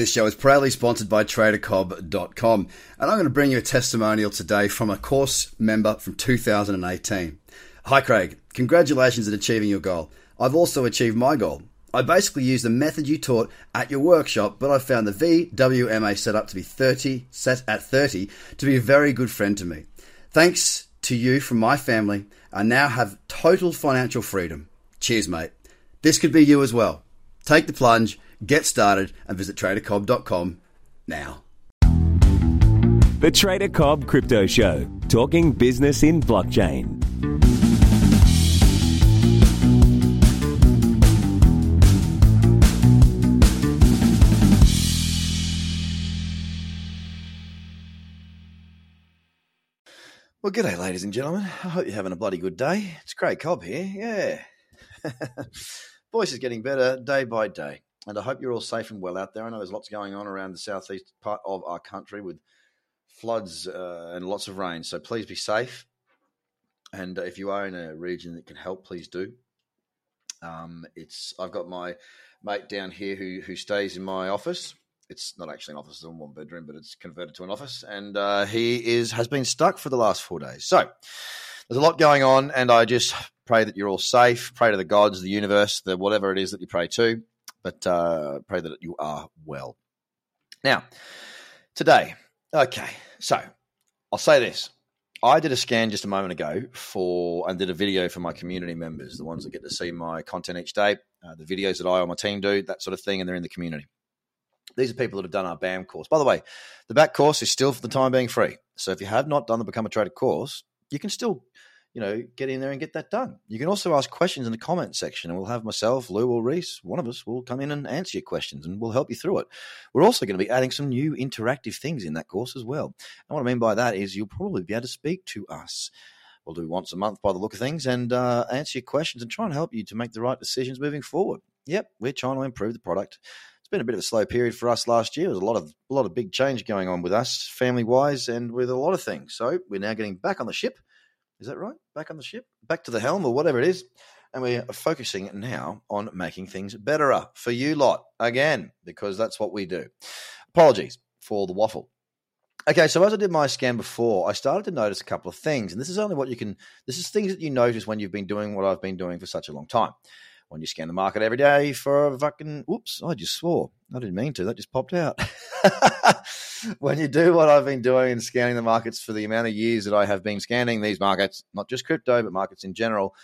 This show is proudly sponsored by TraderCobb.com, and I'm going to bring you a testimonial today from a course member from 2018. Hi, Craig. Congratulations on achieving your goal. I've also achieved my goal. I basically used the method you taught at your workshop, but I found the VWMA setup to be 30 set at 30 to be a very good friend to me. Thanks to you from my family, I now have total financial freedom. Cheers, mate. This could be you as well. Take the plunge Get started and visit tradercobb.com now. The Trader Cobb Crypto Show, talking business in blockchain. Well, g'day, ladies and gentlemen. I hope you're having a bloody good day. It's Craig Cobb here. Yeah. Voice is getting better day by day. And I hope you're all safe and well out there. I know there's lots going on around the southeast part of our country with floods uh, and lots of rain. So please be safe. And uh, if you are in a region that can help, please do. Um, it's I've got my mate down here who who stays in my office. It's not actually an office; it's a one bedroom, but it's converted to an office. And uh, he is has been stuck for the last four days. So there's a lot going on, and I just pray that you're all safe. Pray to the gods, the universe, the whatever it is that you pray to but uh, pray that you are well. Now, today, okay, so I'll say this. I did a scan just a moment ago for and did a video for my community members, the ones that get to see my content each day, uh, the videos that I or my team do, that sort of thing, and they're in the community. These are people that have done our BAT course. By the way, the BAT course is still for the time being free. So if you have not done the Become a Trader course, you can still you know, get in there and get that done. You can also ask questions in the comment section, and we'll have myself, Lou, or Reese, one of us, will come in and answer your questions, and we'll help you through it. We're also going to be adding some new interactive things in that course as well. And what I mean by that is you'll probably be able to speak to us. We'll do once a month by the look of things and uh, answer your questions and try and help you to make the right decisions moving forward. Yep, we're trying to improve the product. Been a bit of a slow period for us last year. There's a lot of a lot of big change going on with us, family wise, and with a lot of things. So we're now getting back on the ship is that right? Back on the ship, back to the helm, or whatever it is. And we're focusing now on making things better for you lot again, because that's what we do. Apologies for the waffle. Okay, so as I did my scan before, I started to notice a couple of things, and this is only what you can. This is things that you notice when you've been doing what I've been doing for such a long time. When you scan the market every day for a fucking. Whoops! I just swore. I didn't mean to. That just popped out. when you do what I've been doing and scanning the markets for the amount of years that I have been scanning these markets, not just crypto, but markets in general,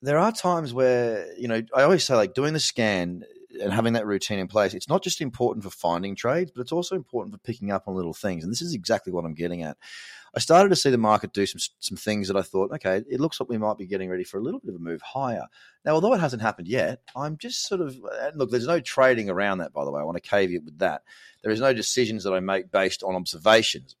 there are times where, you know, I always say like doing the scan and having that routine in place, it's not just important for finding trades, but it's also important for picking up on little things. And this is exactly what I'm getting at. I started to see the market do some some things that I thought, okay, it looks like we might be getting ready for a little bit of a move higher. Now, although it hasn't happened yet, I'm just sort of look. There's no trading around that, by the way. I want to caveat with that. There is no decisions that I make based on observations.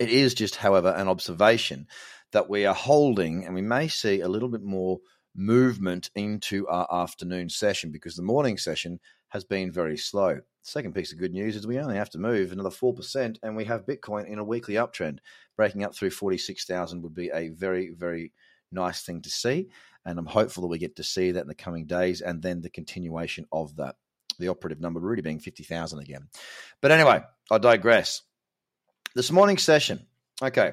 It is just, however, an observation that we are holding, and we may see a little bit more movement into our afternoon session because the morning session has been very slow. Second piece of good news is we only have to move another 4%, and we have Bitcoin in a weekly uptrend. Breaking up through 46,000 would be a very, very nice thing to see. And I'm hopeful that we get to see that in the coming days and then the continuation of that. The operative number really being 50,000 again. But anyway, I digress. This morning session. Okay.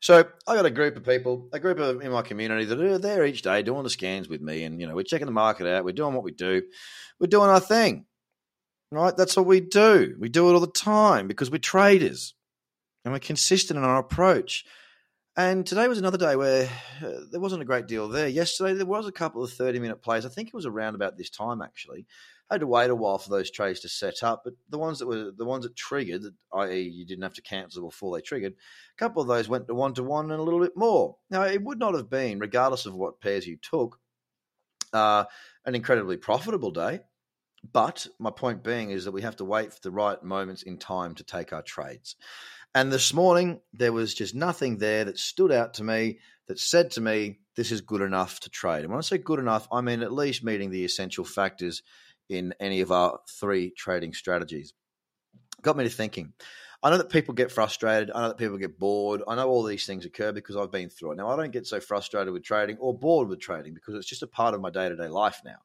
So I got a group of people, a group of in my community that are there each day doing the scans with me, and you know we're checking the market out, we're doing what we do, we're doing our thing, right? That's what we do. We do it all the time because we're traders, and we're consistent in our approach. And today was another day where uh, there wasn't a great deal there. Yesterday there was a couple of thirty minute plays. I think it was around about this time actually, I had to wait a while for those trades to set up, but the ones that were the ones that triggered, i.e., you didn't have to cancel before they triggered, a couple of those went to one to one and a little bit more. Now, it would not have been, regardless of what pairs you took, uh, an incredibly profitable day. But my point being is that we have to wait for the right moments in time to take our trades. And this morning, there was just nothing there that stood out to me that said to me, this is good enough to trade. And when I say good enough, I mean at least meeting the essential factors in any of our three trading strategies. Got me to thinking. I know that people get frustrated. I know that people get bored. I know all these things occur because I've been through it. Now, I don't get so frustrated with trading or bored with trading because it's just a part of my day to day life now.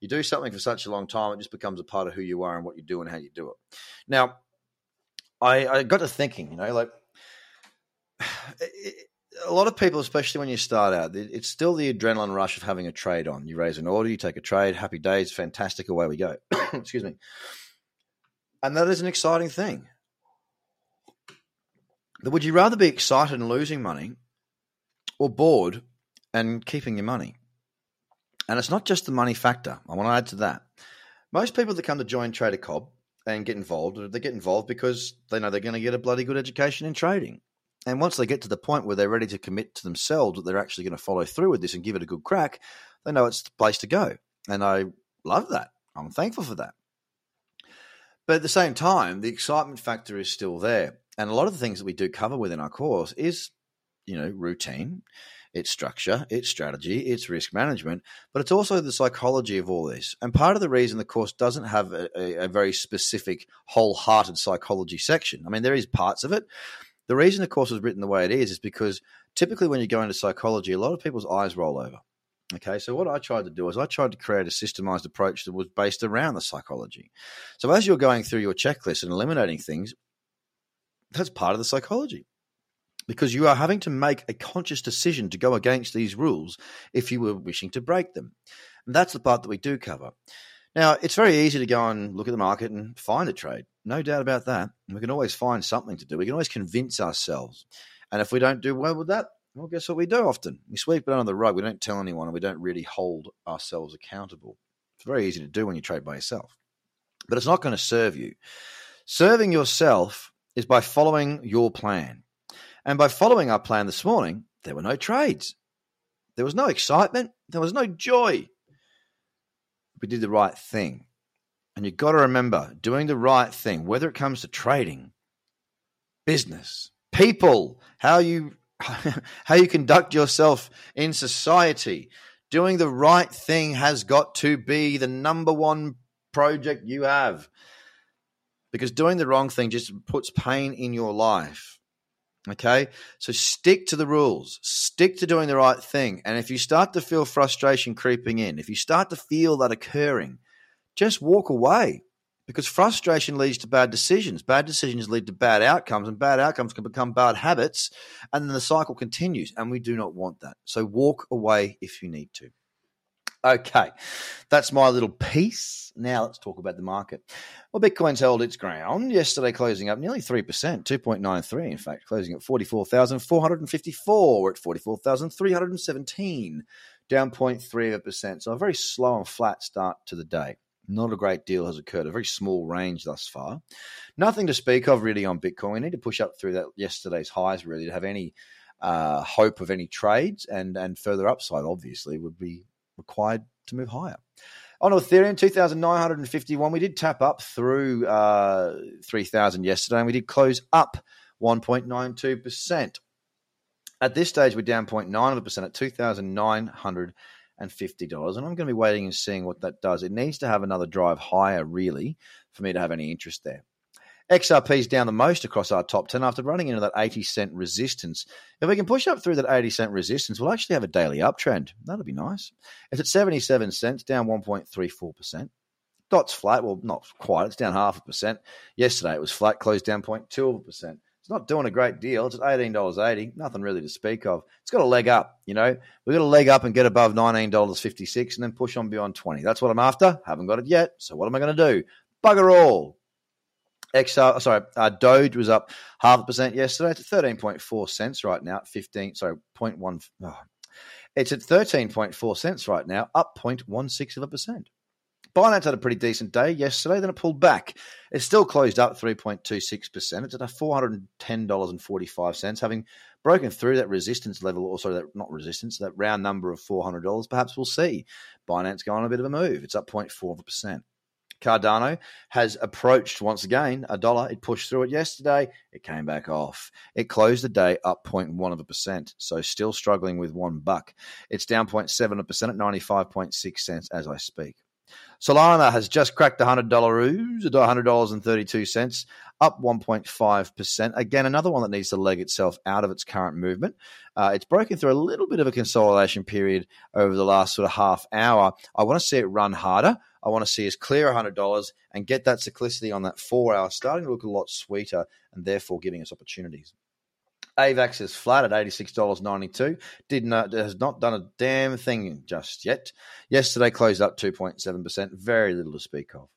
You do something for such a long time, it just becomes a part of who you are and what you do and how you do it. Now, I, I got to thinking, you know, like a lot of people, especially when you start out, it's still the adrenaline rush of having a trade on. You raise an order, you take a trade, happy days, fantastic, away we go. Excuse me. And that is an exciting thing. But would you rather be excited and losing money or bored and keeping your money? And it's not just the money factor. I want to add to that. Most people that come to join Trader Cobb and get involved, they get involved because they know they're going to get a bloody good education in trading. And once they get to the point where they're ready to commit to themselves that they're actually going to follow through with this and give it a good crack, they know it's the place to go. And I love that. I'm thankful for that. But at the same time, the excitement factor is still there. And a lot of the things that we do cover within our course is, you know, routine, it's structure, it's strategy, it's risk management, but it's also the psychology of all this. And part of the reason the course doesn't have a, a, a very specific, wholehearted psychology section, I mean, there is parts of it, the reason the course was written the way it is is because typically when you go into psychology, a lot of people's eyes roll over. Okay, so what I tried to do is I tried to create a systemized approach that was based around the psychology. So as you're going through your checklist and eliminating things, that's part of the psychology. Because you are having to make a conscious decision to go against these rules if you were wishing to break them. And that's the part that we do cover. Now, it's very easy to go and look at the market and find a trade. No doubt about that. We can always find something to do. We can always convince ourselves. And if we don't do well with that, well, guess what we do often? We sweep it under the rug. We don't tell anyone and we don't really hold ourselves accountable. It's very easy to do when you trade by yourself. But it's not going to serve you. Serving yourself is by following your plan. And by following our plan this morning, there were no trades. There was no excitement. There was no joy we did the right thing. And you've got to remember doing the right thing, whether it comes to trading, business, people, how you how you conduct yourself in society. Doing the right thing has got to be the number one project you have. Because doing the wrong thing just puts pain in your life. Okay. So stick to the rules, stick to doing the right thing. And if you start to feel frustration creeping in, if you start to feel that occurring, just walk away because frustration leads to bad decisions. Bad decisions lead to bad outcomes, and bad outcomes can become bad habits. And then the cycle continues. And we do not want that. So walk away if you need to. Okay, that's my little piece. Now let's talk about the market. Well, Bitcoin's held its ground yesterday, closing up nearly 3%, 2.93 in fact, closing at 44,454. We're at 44,317, down 0.3%. So a very slow and flat start to the day. Not a great deal has occurred, a very small range thus far. Nothing to speak of really on Bitcoin. We need to push up through that yesterday's highs really to have any uh, hope of any trades and and further upside obviously would be required to move higher. On Ethereum, 2,951. We did tap up through uh, 3,000 yesterday, and we did close up 1.92%. At this stage, we're down 0.9% at $2,950. And I'm going to be waiting and seeing what that does. It needs to have another drive higher, really, for me to have any interest there. XRP is down the most across our top 10 after running into that 80 cent resistance. If we can push up through that 80 cent resistance, we'll actually have a daily uptrend. That'll be nice. It's at 77 cents, down 1.34%. Dot's flat. Well, not quite. It's down half a percent. Yesterday it was flat, closed down 0.2 percent. It's not doing a great deal. It's at $18.80. Nothing really to speak of. It's got a leg up, you know. We've got a leg up and get above $19.56 and then push on beyond 20 That's what I'm after. Haven't got it yet. So what am I going to do? Bugger all. XR, sorry, uh, Doge was up half a percent yesterday to 13.4 cents right now, 15, sorry, 0.1. Oh, it's at 13.4 cents right now, up 0.16 of a percent. Binance had a pretty decent day yesterday, then it pulled back. It's still closed up 3.26%. It's at a $410.45, having broken through that resistance level, or sorry, that, not resistance, that round number of $400. Perhaps we'll see Binance go on a bit of a move. It's up 0.4 of a percent. Cardano has approached once again a dollar. It pushed through it yesterday. It came back off. It closed the day up 0.1 of a percent. So still struggling with one buck. It's down 0.7 of a percent at 95.6 cents as I speak. Solana has just cracked the $100 ooze, $100.32, up 1.5%. Again, another one that needs to leg itself out of its current movement. Uh, it's broken through a little bit of a consolidation period over the last sort of half hour. I want to see it run harder. I want to see us clear $100 and get that cyclicity on that four hour, starting to look a lot sweeter and therefore giving us opportunities. AVAX is flat at $86.92. Did not, has not done a damn thing just yet. Yesterday closed up 2.7%. Very little to speak of.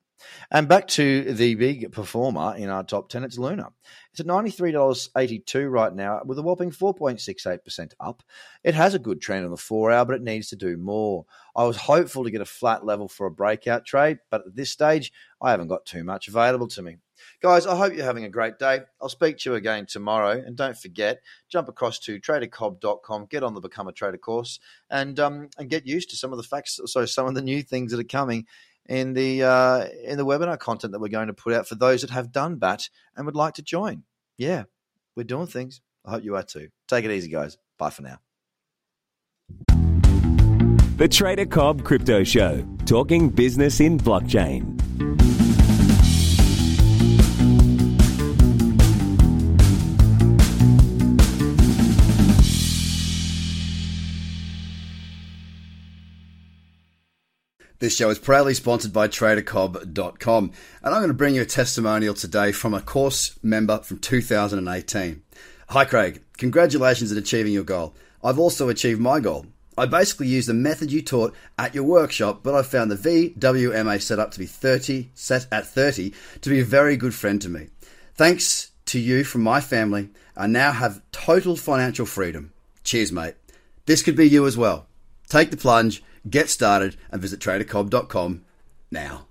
And back to the big performer in our top 10, it's Luna. It's at $93.82 right now with a whopping 4.68% up. It has a good trend on the four hour, but it needs to do more. I was hopeful to get a flat level for a breakout trade, but at this stage, I haven't got too much available to me. Guys, I hope you're having a great day. I'll speak to you again tomorrow. And don't forget, jump across to tradercobb.com, get on the Become a Trader course, and um, and get used to some of the facts, so some of the new things that are coming in the uh, in the webinar content that we're going to put out for those that have done BAT and would like to join. Yeah, we're doing things. I hope you are too. Take it easy, guys. Bye for now. The Trader Cobb Crypto Show, talking business in blockchain. This show is proudly sponsored by TraderCobb.com, and I'm going to bring you a testimonial today from a course member from 2018. Hi, Craig. Congratulations on achieving your goal. I've also achieved my goal. I basically used the method you taught at your workshop, but I found the VWMA setup to be 30 set at 30 to be a very good friend to me. Thanks to you from my family, I now have total financial freedom. Cheers, mate. This could be you as well. Take the plunge Get started and visit tradercobb.com now.